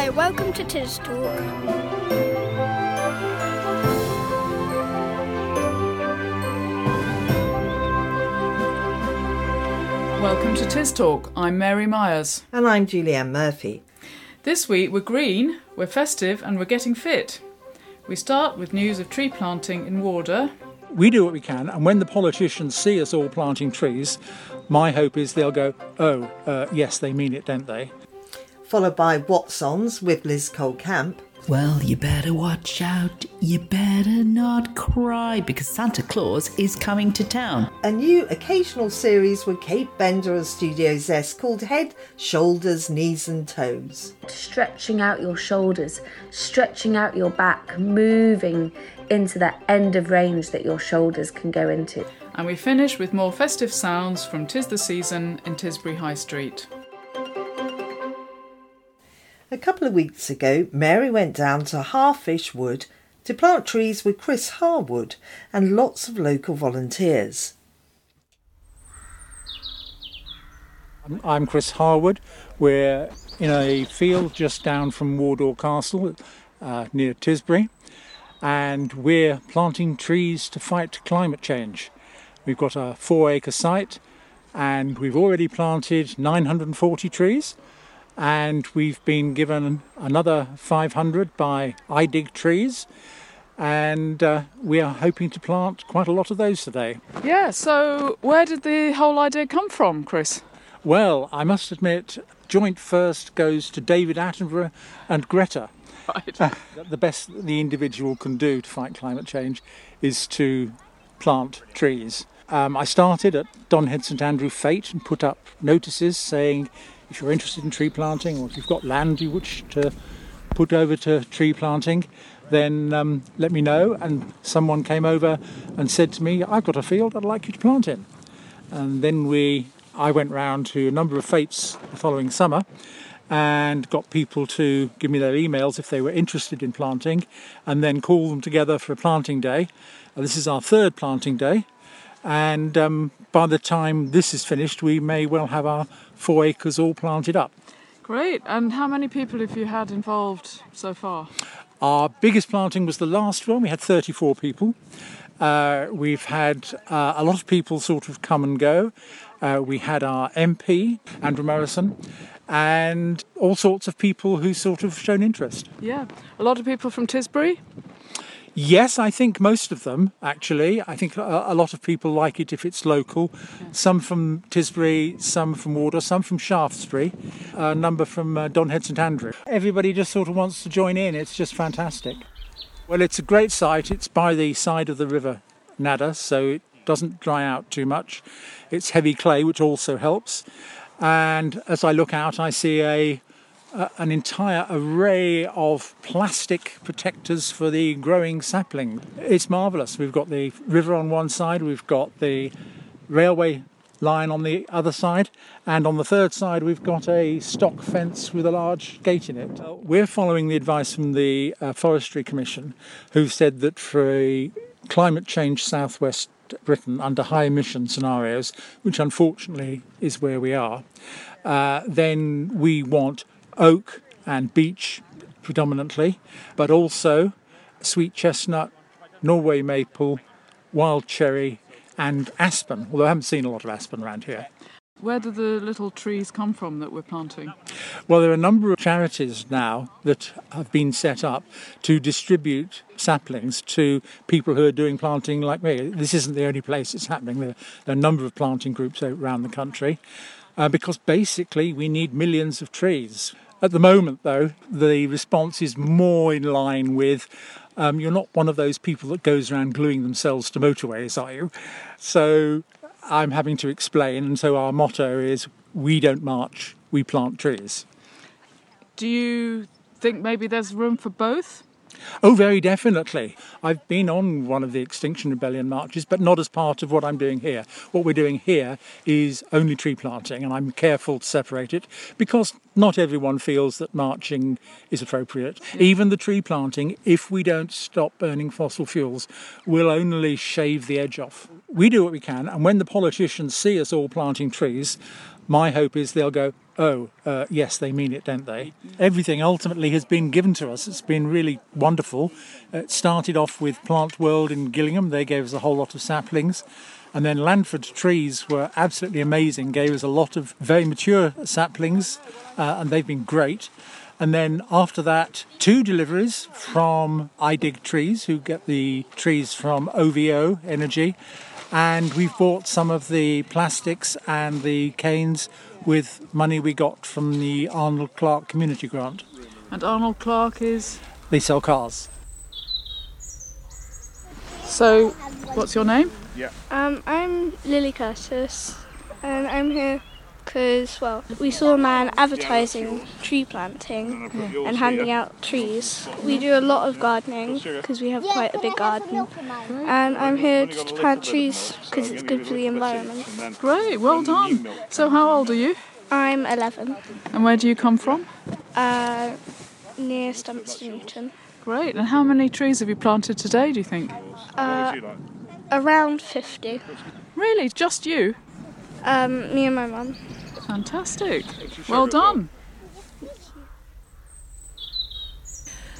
Hello, welcome to Tis Talk. Welcome to Tis Talk. I'm Mary Myers. And I'm Julie Ann Murphy. This week we're green, we're festive, and we're getting fit. We start with news of tree planting in Wardour. We do what we can, and when the politicians see us all planting trees, my hope is they'll go, oh, uh, yes, they mean it, don't they? Followed by What's On with Liz Coyle Camp. Well, you better watch out. You better not cry because Santa Claus is coming to town. A new occasional series with Kate Bender of Studio Zest called Head, Shoulders, Knees and Toes. stretching out your shoulders, stretching out your back, moving into that end of range that your shoulders can go into. And we finish with more festive sounds from Tis the Season in Tisbury High Street. A couple of weeks ago, Mary went down to Harfish Wood to plant trees with Chris Harwood and lots of local volunteers. I'm- I'm Chris Harwood. We're in a field just down from Wardour Castle uh, near Tisbury, and we're planting trees to fight climate change. We've got a four acre site, and we've already planted 940 trees. And we've been given another 500 by iDig Trees, and uh, we are hoping to plant quite a lot of those today. Yeah, so where did the whole idea come from, Chris? Well, I must admit, joint first goes to David Attenborough and Greta. Right. The best the individual can do to fight climate change is to plant trees. Um, I started at Donhead St Andrew Fete and put up notices saying if you're interested in tree planting or if you've got land you wish to put over to tree planting, then um, let me know. And someone came over and said to me, I've got a field I'd like you to plant in. And then we, I went round to a number of fetes the following summer and got people to give me their emails if they were interested in planting and then call them together for a planting day. Uh, this is our third planting day. And um, by the time this is finished, we may well have our four acres all planted up. Great. And how many people have you had involved so far? Our biggest planting was the last one. We had 34 people. Uh, we've had uh, a lot of people sort of come and go. Uh, we had our MP, Andrew Murrison, and all sorts of people who sort of shown interest. Yeah, a lot of people from Tisbury. Yes, I think most of them actually. I think a, a lot of people like it if it's local. Some from Tisbury, some from Wardour, some from Shaftesbury, a number from uh, Donhead St Andrew. Everybody just sort of wants to join in. It's just fantastic. Well, it's a great site. It's by the side of the River Nadder, so it doesn't dry out too much. It's heavy clay, which also helps. And as I look out, I see a uh, an entire array of plastic protectors for the growing sapling. It's marvellous. We've got the river on one side, we've got the railway line on the other side, and on the third side, we've got a stock fence with a large gate in it. Uh, We're following the advice from the uh, Forestry Commission, who've said that for a climate change southwest Britain under high emission scenarios, which unfortunately is where we are, uh, then we want oak and beech predominantly, but also sweet chestnut, Norway maple, wild cherry, and aspen. Although I haven't seen a lot of aspen around here. Where do the little trees come from that we're planting? Well, there are a number of charities now that have been set up to distribute saplings to people who are doing planting like me. This isn't the only place it's happening. There, are a number of planting groups around the country uh, because basically we need millions of trees. At the moment, though, the response is more in line with um, you're not one of those people that goes around gluing themselves to motorways, are you? So I'm having to explain, and so our motto is we don't march, we plant trees. Do you think maybe there's room for both? Oh, very definitely. I've been on one of the Extinction Rebellion marches, but not as part of what I'm doing here. What we're doing here is only tree planting, and I'm careful to separate it because not everyone feels that marching is appropriate. Even the tree planting, if we don't stop burning fossil fuels, will only shave the edge off. We do what we can, and when the politicians see us all planting trees, my hope is they'll go, Oh, uh, yes, they mean it, don't they? Everything ultimately has been given to us. It's been really wonderful. It started off with Plant World in Gillingham, they gave us a whole lot of saplings. And then Landford Trees were absolutely amazing, gave us a lot of very mature saplings, uh, and they've been great. And then after that, two deliveries from I Dig Trees, who get the trees from OVO Energy. And we've bought some of the plastics and the canes with money we got from the Arnold Clark Community Grant. And Arnold Clark is. They sell cars. So, what's your name? Um, I'm Lily Curtis, and I'm here because, well, we saw a man advertising tree planting and handing out trees. We do a lot of gardening because we have quite a big garden, and I'm here just to plant trees because it's good for the environment. Great, well done. So, how old are you? I'm 11, And where do you come from? uh, near Stumps Newton. Great. And how many trees have you planted today, do you think? Uh, around 50. Really? Just you? Um, me and my mum. Fantastic. Well done.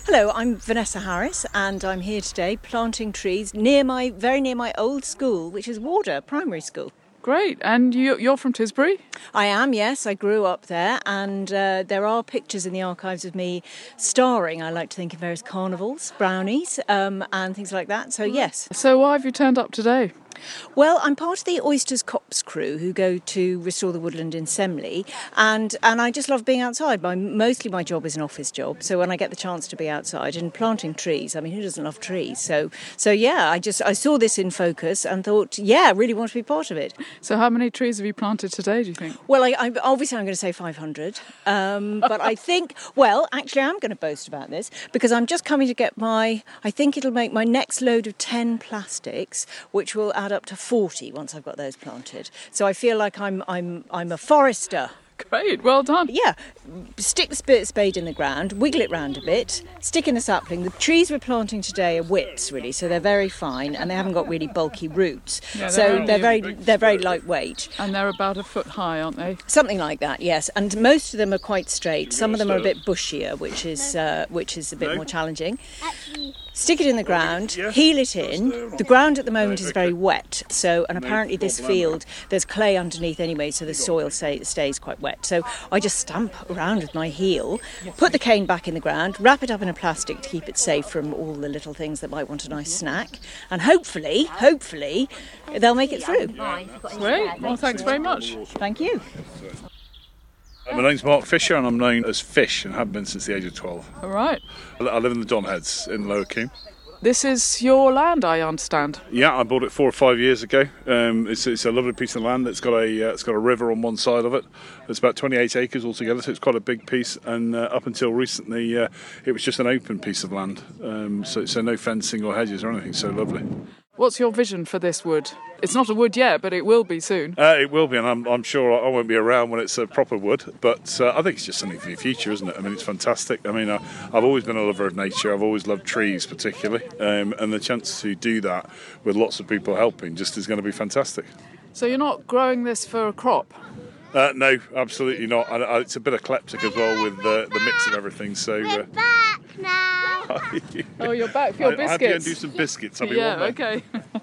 Hello, I'm Vanessa Harris, and I'm here today planting trees near my very near my old school, which is Wardour Primary School. Great. And you, you're from Tisbury? I am, yes, I grew up there, and uh, there are pictures in the archives of me starring. I like to think in various carnivals, brownies, um, and things like that. So yes, So, why have you turned up today? Well, I'm part of the Oysters Cops crew who go to restore the woodland in Semley, and and I just love being outside. My mostly my job is an office job, so when I get the chance to be outside and planting trees, I mean, who doesn't love trees? So so yeah, I just I saw this in focus and thought, yeah, I really want to be part of it. So, how many trees have you planted today, do you think? Well, I, I obviously I'm going to say 500, um, but I think well, actually, I'm going to boast about this because I'm just coming to get my. I think it'll make my next load of 10 plastics, which will add up to 40 once I've got those planted. So I feel like I'm I'm I'm a forester. Great, well done. Yeah, stick the spirit spade in the ground, wiggle it round a bit, stick in a sapling. The trees we're planting today are whips, really, so they're very fine and they haven't got really bulky roots. Yeah, they're so they're very they're very lightweight. And they're about a foot high, aren't they? Something like that, yes. And most of them are quite straight. Some of them are a bit bushier, which is uh, which is a bit more challenging. Stick it in the ground, heel it in. The ground at the moment is very wet, so and apparently this field there's clay underneath anyway, so the soil stay, stays quite wet. So I just stamp around with my heel, put the cane back in the ground, wrap it up in a plastic to keep it safe from all the little things that might want a nice snack, and hopefully, hopefully, they'll make it through. Great, well, thanks very much. Thank you. My name's Mark Fisher and I'm known as Fish and have been since the age of 12. All right. I live in the Donheads in Lower Keene. This is your land, I understand. Yeah, I bought it four or five years ago. Um, it's, it's a lovely piece of land. It's got a uh, it's got a river on one side of it. It's about 28 acres altogether, so it's quite a big piece. And uh, up until recently, uh, it was just an open piece of land. Um, so so no fencing or hedges or anything. So lovely. What's your vision for this wood? It's not a wood yet, but it will be soon. Uh, it will be, and I'm, I'm sure I won't be around when it's a proper wood. But uh, I think it's just something for the future, isn't it? I mean, it's fantastic. I mean, I, I've always been a lover of nature. I've always loved trees, particularly, um, and the chance to do that with lots of people helping just is going to be fantastic. So you're not growing this for a crop? Uh, no, absolutely not. And uh, it's a bit eclectic as well with the, the mix of everything. So. Uh, Back now. Oh, you're back for your I, I have to go and biscuits. do some biscuits. I'll be yeah, there. okay.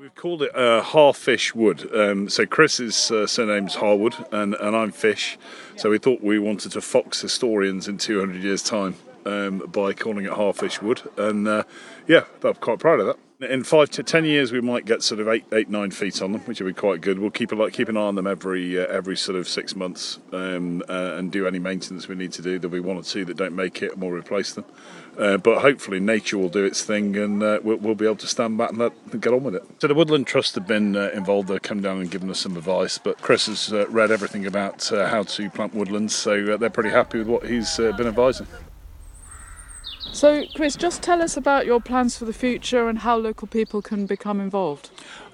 We've called it uh, Harfish Wood. Um, so Chris's uh, surname's Harwood, and, and I'm Fish. So we thought we wanted to fox historians in 200 years' time um, by calling it Harfish Wood, and uh, yeah, I'm quite proud of that. In five to ten years, we might get sort of eight, eight, nine feet on them, which will be quite good. We'll keep a like keep an eye on them every uh, every sort of six months, um, uh, and do any maintenance we need to do. There'll be one or two that don't make it, and we'll replace them. Uh, but hopefully, nature will do its thing, and uh, we'll, we'll be able to stand back and let, get on with it. So the Woodland Trust have been uh, involved. They've come down and given us some advice. But Chris has uh, read everything about how to plant woodlands, so they're pretty happy with what he's been advising. So, Chris, just tell us about your plans for the future and how local people can become involved.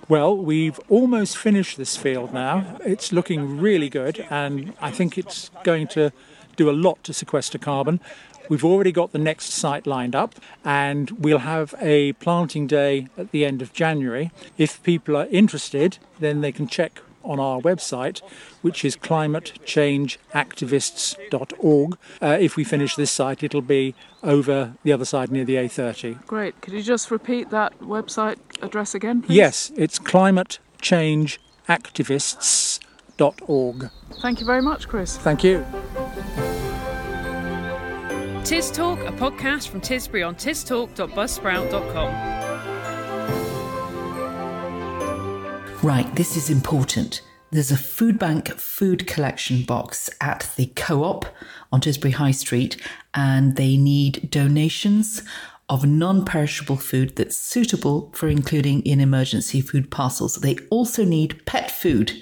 Well, we've almost finished this field now. It's looking really good, and I think it's going to do a lot to sequester carbon. We've already got the next site lined up, and we'll have a planting day at the end of January. If people are interested, then they can check on our website, which is climatechangeactivists.org. Uh, if we finish this site, it'll be over the other side near the A30. Great. Could you just repeat that website address again, please? Yes, it's climatechangeactivists.org. Thank you very much, Chris. Thank you. Tis Talk, a podcast from Tisbury on tistalk.buzzsprout.com. Right, this is important. There's a food bank food collection box at the co op on Tisbury High Street, and they need donations of non perishable food that's suitable for including in emergency food parcels. They also need pet food,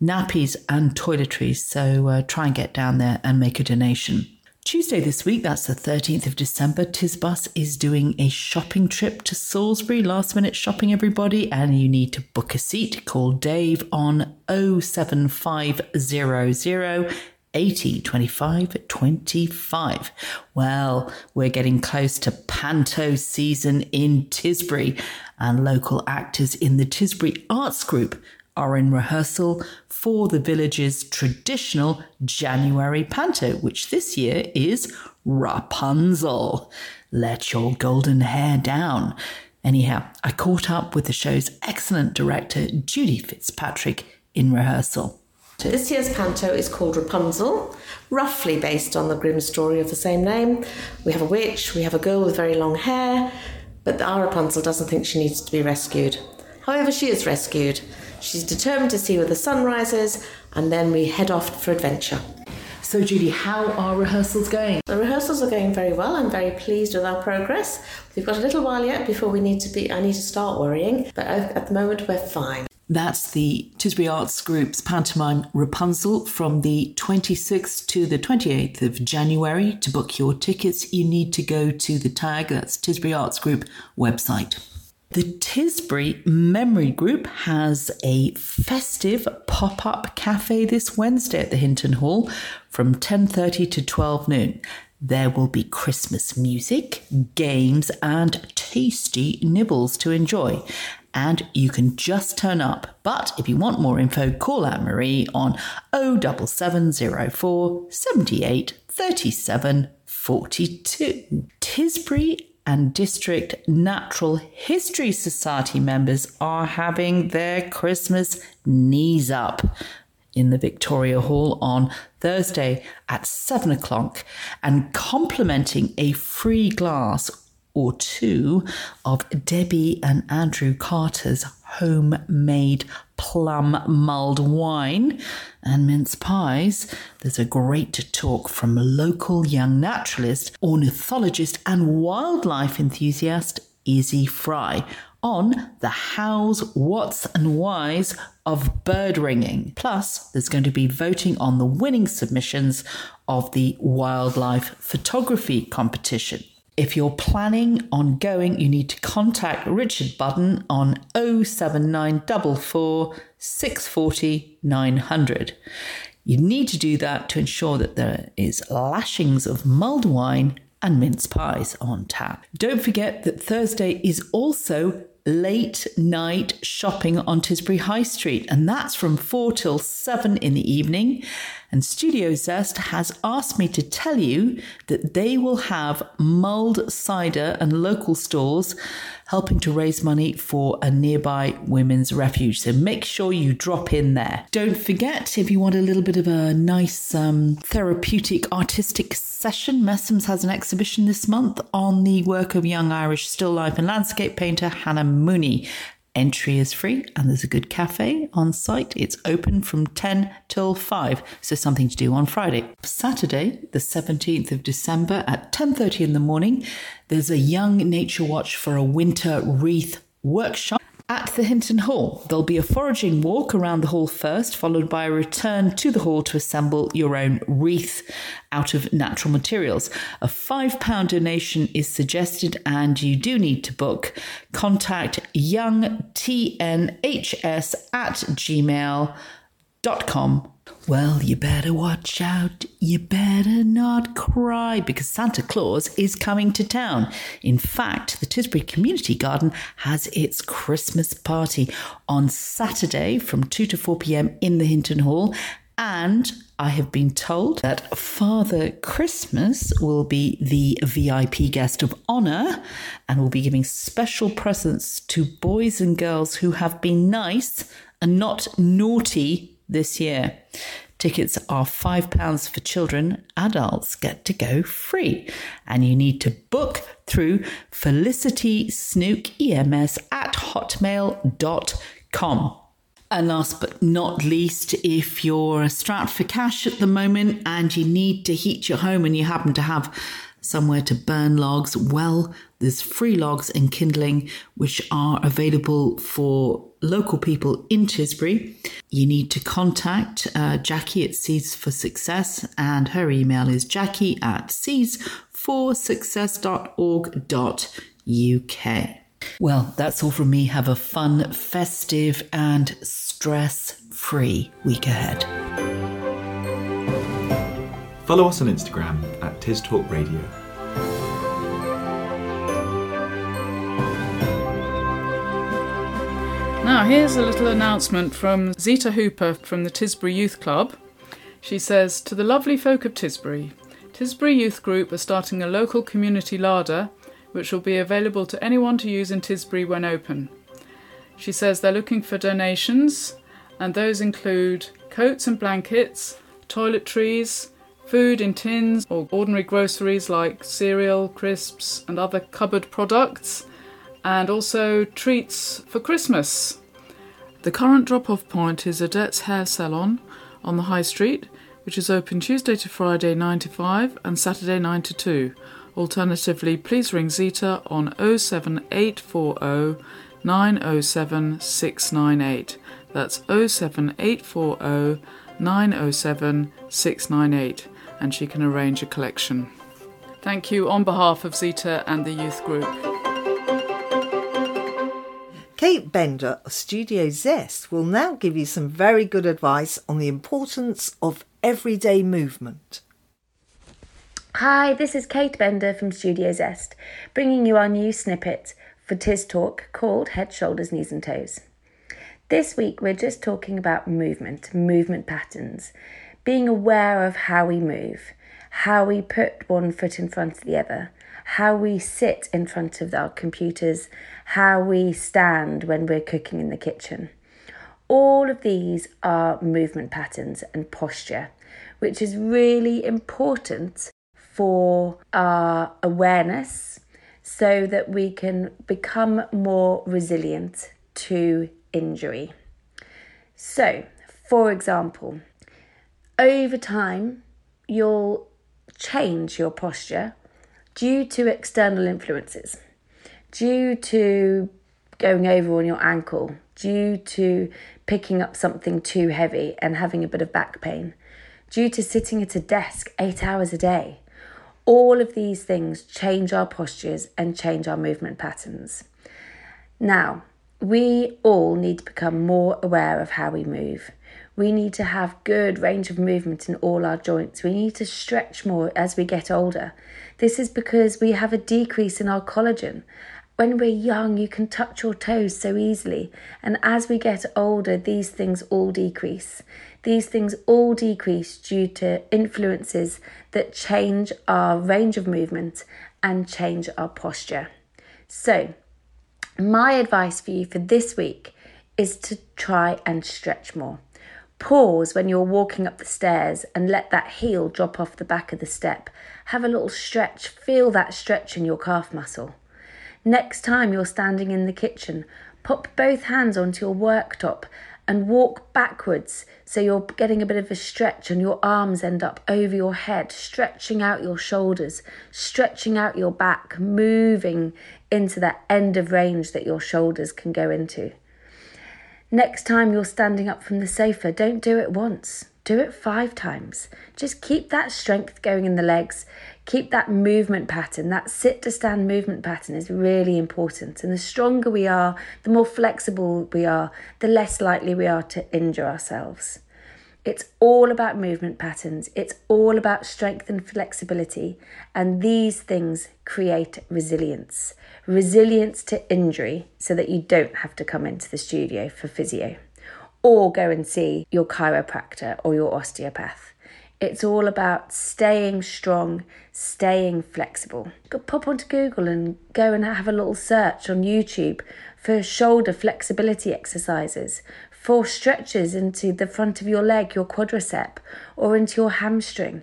nappies, and toiletries. So uh, try and get down there and make a donation. Tuesday this week, that's the 13th of December, Tisbus is doing a shopping trip to Salisbury. Last minute shopping, everybody, and you need to book a seat. Call Dave on 07500 80 25 25. Well, we're getting close to Panto season in Tisbury, and local actors in the Tisbury Arts Group are in rehearsal for the village's traditional January panto, which this year is Rapunzel. Let your golden hair down. Anyhow, I caught up with the show's excellent director, Judy Fitzpatrick, in rehearsal. This year's panto is called Rapunzel, roughly based on the Grimm story of the same name. We have a witch, we have a girl with very long hair, but our Rapunzel doesn't think she needs to be rescued. However, she is rescued. She's determined to see where the sun rises, and then we head off for adventure. So, Judy, how are rehearsals going? The rehearsals are going very well. I'm very pleased with our progress. We've got a little while yet before we need to be. I need to start worrying, but at the moment we're fine. That's the Tisbury Arts Group's pantomime Rapunzel from the 26th to the 28th of January. To book your tickets, you need to go to the tag, that's Tisbury Arts Group website. The Tisbury Memory Group has a festive pop-up cafe this Wednesday at the Hinton Hall from 10:30 to 12 noon. There will be Christmas music, games and tasty nibbles to enjoy. And you can just turn up. But if you want more info, call Anne Marie on 07704 78 37 42. Tisbury and District Natural History Society members are having their Christmas knees up in the Victoria Hall on Thursday at 7 o'clock and complementing a free glass or two of Debbie and Andrew Carter's homemade plum mulled wine and mince pies. There's a great talk from local young naturalist, ornithologist, and wildlife enthusiast Izzy Fry on the hows, whats, and whys of bird ringing. Plus, there's going to be voting on the winning submissions of the wildlife photography competition. If you're planning on going, you need to contact Richard Budden on 07944 640 900. You need to do that to ensure that there is lashings of mulled wine and mince pies on tap. Don't forget that Thursday is also late night shopping on Tisbury High Street, and that's from 4 till 7 in the evening. And Studio Zest has asked me to tell you that they will have mulled cider and local stores helping to raise money for a nearby women's refuge. So make sure you drop in there. Don't forget, if you want a little bit of a nice um, therapeutic artistic session, Messums has an exhibition this month on the work of young Irish still life and landscape painter Hannah Mooney. Entry is free and there's a good cafe on site. It's open from 10 till 5, so something to do on Friday. Saturday, the 17th of December at 10:30 in the morning, there's a Young Nature Watch for a winter wreath workshop at the Hinton Hall. There'll be a foraging walk around the hall first, followed by a return to the hall to assemble your own wreath out of natural materials. A £5 donation is suggested, and you do need to book. Contact youngtnhs at gmail.com. Well, you better watch out. You better not cry because Santa Claus is coming to town. In fact, the Tisbury Community Garden has its Christmas party on Saturday from 2 to 4 pm in the Hinton Hall. And I have been told that Father Christmas will be the VIP guest of honour and will be giving special presents to boys and girls who have been nice and not naughty this year. Tickets are £5 for children, adults get to go free. And you need to book through Felicity Snook EMS at hotmail.com. And last but not least, if you're strapped for cash at the moment and you need to heat your home and you happen to have somewhere to burn logs, well, there's free logs and kindling which are available for local people in Tisbury. You need to contact uh, Jackie at Seeds for Success, and her email is jackie at seedsforsuccess.org.uk. Well, that's all from me. Have a fun, festive, and stress free week ahead. Follow us on Instagram at Tis Talk Radio. Now, here's a little announcement from Zita Hooper from the Tisbury Youth Club. She says, To the lovely folk of Tisbury, Tisbury Youth Group are starting a local community larder which will be available to anyone to use in Tisbury when open. She says they're looking for donations, and those include coats and blankets, toiletries, food in tins or ordinary groceries like cereal, crisps, and other cupboard products, and also treats for Christmas. The current drop off point is Adette's Hair Salon on the High Street, which is open Tuesday to Friday 9 to 5 and Saturday 9 to 2. Alternatively, please ring Zita on 07840 907 698. That's 07840 907 698, and she can arrange a collection. Thank you on behalf of Zita and the youth group. Kate Bender of Studio Zest will now give you some very good advice on the importance of everyday movement. Hi, this is Kate Bender from Studio Zest, bringing you our new snippet for Tis Talk called Head, Shoulders, Knees and Toes. This week we're just talking about movement, movement patterns, being aware of how we move, how we put one foot in front of the other, how we sit in front of our computers, how we stand when we're cooking in the kitchen. All of these are movement patterns and posture, which is really important for our awareness so that we can become more resilient to injury. So, for example, over time, you'll change your posture due to external influences, due to going over on your ankle, due to picking up something too heavy and having a bit of back pain, due to sitting at a desk eight hours a day. All of these things change our postures and change our movement patterns. Now, we all need to become more aware of how we move. We need to have good range of movement in all our joints. We need to stretch more as we get older. This is because we have a decrease in our collagen. When we're young, you can touch your toes so easily, and as we get older, these things all decrease. These things all decrease due to influences that change our range of movement and change our posture. So, my advice for you for this week is to try and stretch more. Pause when you're walking up the stairs and let that heel drop off the back of the step. Have a little stretch, feel that stretch in your calf muscle. Next time you're standing in the kitchen, pop both hands onto your worktop and walk backwards so you're getting a bit of a stretch and your arms end up over your head, stretching out your shoulders, stretching out your back, moving into that end of range that your shoulders can go into. Next time you're standing up from the sofa, don't do it once. Do it five times. Just keep that strength going in the legs. Keep that movement pattern. That sit to stand movement pattern is really important. And the stronger we are, the more flexible we are, the less likely we are to injure ourselves. It's all about movement patterns, it's all about strength and flexibility, and these things create resilience. Resilience to injury so that you don't have to come into the studio for physio or go and see your chiropractor or your osteopath. It's all about staying strong, staying flexible. Pop onto Google and go and have a little search on YouTube for shoulder flexibility exercises, for stretches into the front of your leg, your quadricep, or into your hamstring.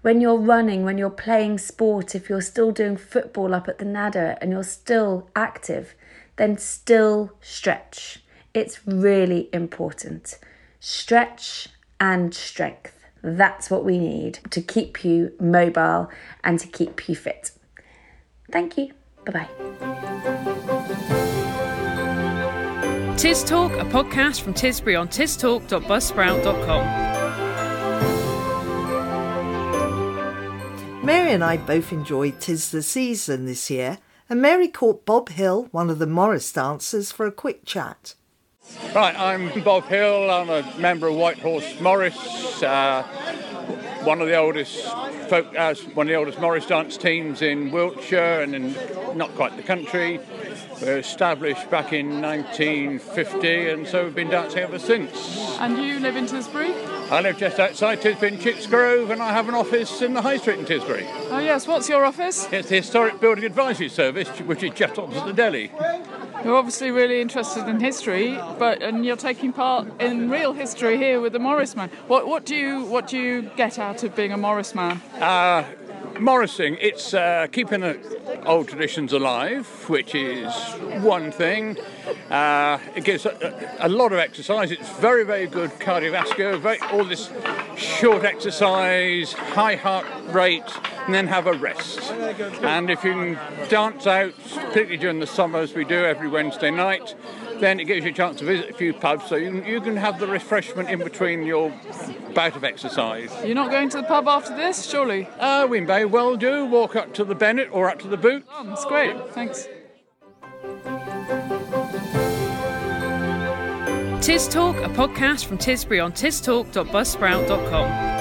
When you're running, when you're playing sport, if you're still doing football up at the Nadder and you're still active, then still stretch. It's really important. Stretch and strength. That's what we need to keep you mobile and to keep you fit. Thank you. Bye bye. Tis Talk, a podcast from Tisbury on tistalk.buzzsprout.com. Mary and I both enjoyed Tis the Season this year, and Mary caught Bob Hill, one of the Morris dancers, for a quick chat. Right, I'm Bob Hill. I'm a member of White Horse Morris, uh, one of the oldest folk, uh, one of the oldest Morris dance teams in Wiltshire and in not quite the country. We were established back in 1950, and so we've been dancing ever since. And you live in Tisbury? I live just outside Tisbury in Chicksgrove, and I have an office in the High Street in Tisbury. Oh yes, what's your office? It's the Historic Building Advisory Service, which is just opposite the deli. You're obviously really interested in history, but and you're taking part in real history here with the Morris man. What what do you what do you get out of being a Morris man? Uh, Morrising, it's uh, keeping old traditions alive, which is one thing. Uh, it gives a, a, lot of exercise. It's very, very good cardiovascular. Very, all this short exercise, high heart rate, and then have a rest. And if you can dance out, particularly during the summer, as we do every Wednesday night, then it gives you a chance to visit a few pubs so you, you can have the refreshment in between your bout of exercise. You're not going to the pub after this, surely? Uh, we may well do. Walk up to the Benett or up to the Boot. Oh, that's great. Thanks. Tis Talk, a podcast from Tisbury on tistalk.buzzsprout.com.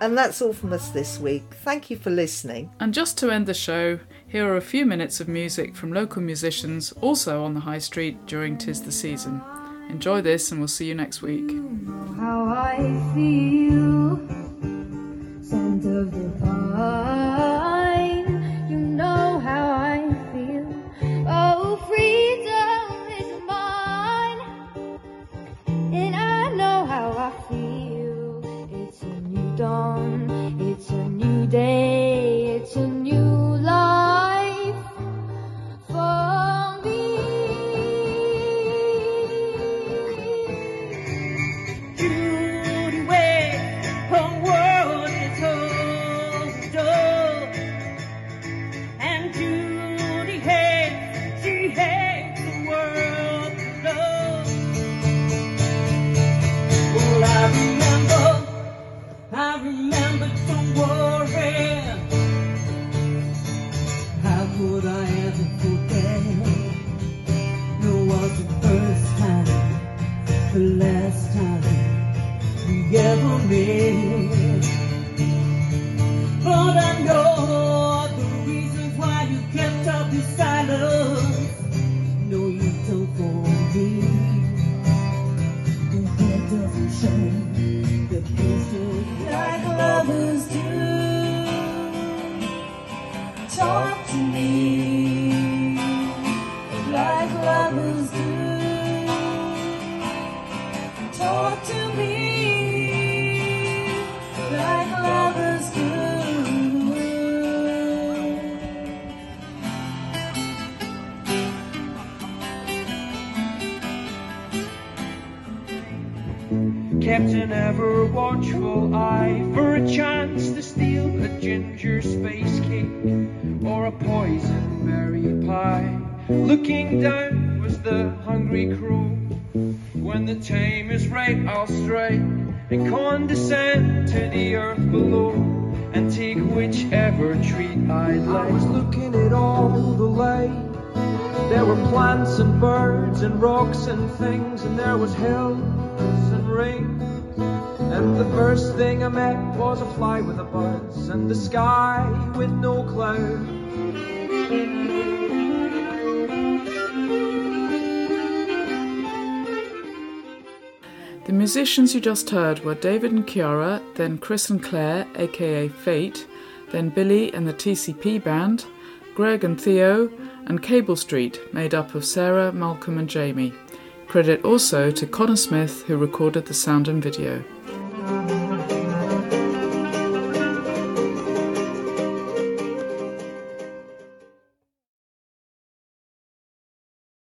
And that's all from us this week. Thank you for listening. And just to end the show, here are a few minutes of music from local musicians also on the high street during Tis the Season. Enjoy this and we'll see you next week. Me I was looking at all the light There were plants and birds and rocks and things, and there was hills and rings. And the first thing I met was a fly with a buzz, and the sky with no clouds. The musicians you just heard were David and Kiara, then Chris and Claire, aka Fate, then Billy and the TCP Band, Greg and Theo, and Cable Street, made up of Sarah, Malcolm, and Jamie. Credit also to Connor Smith, who recorded the sound and video.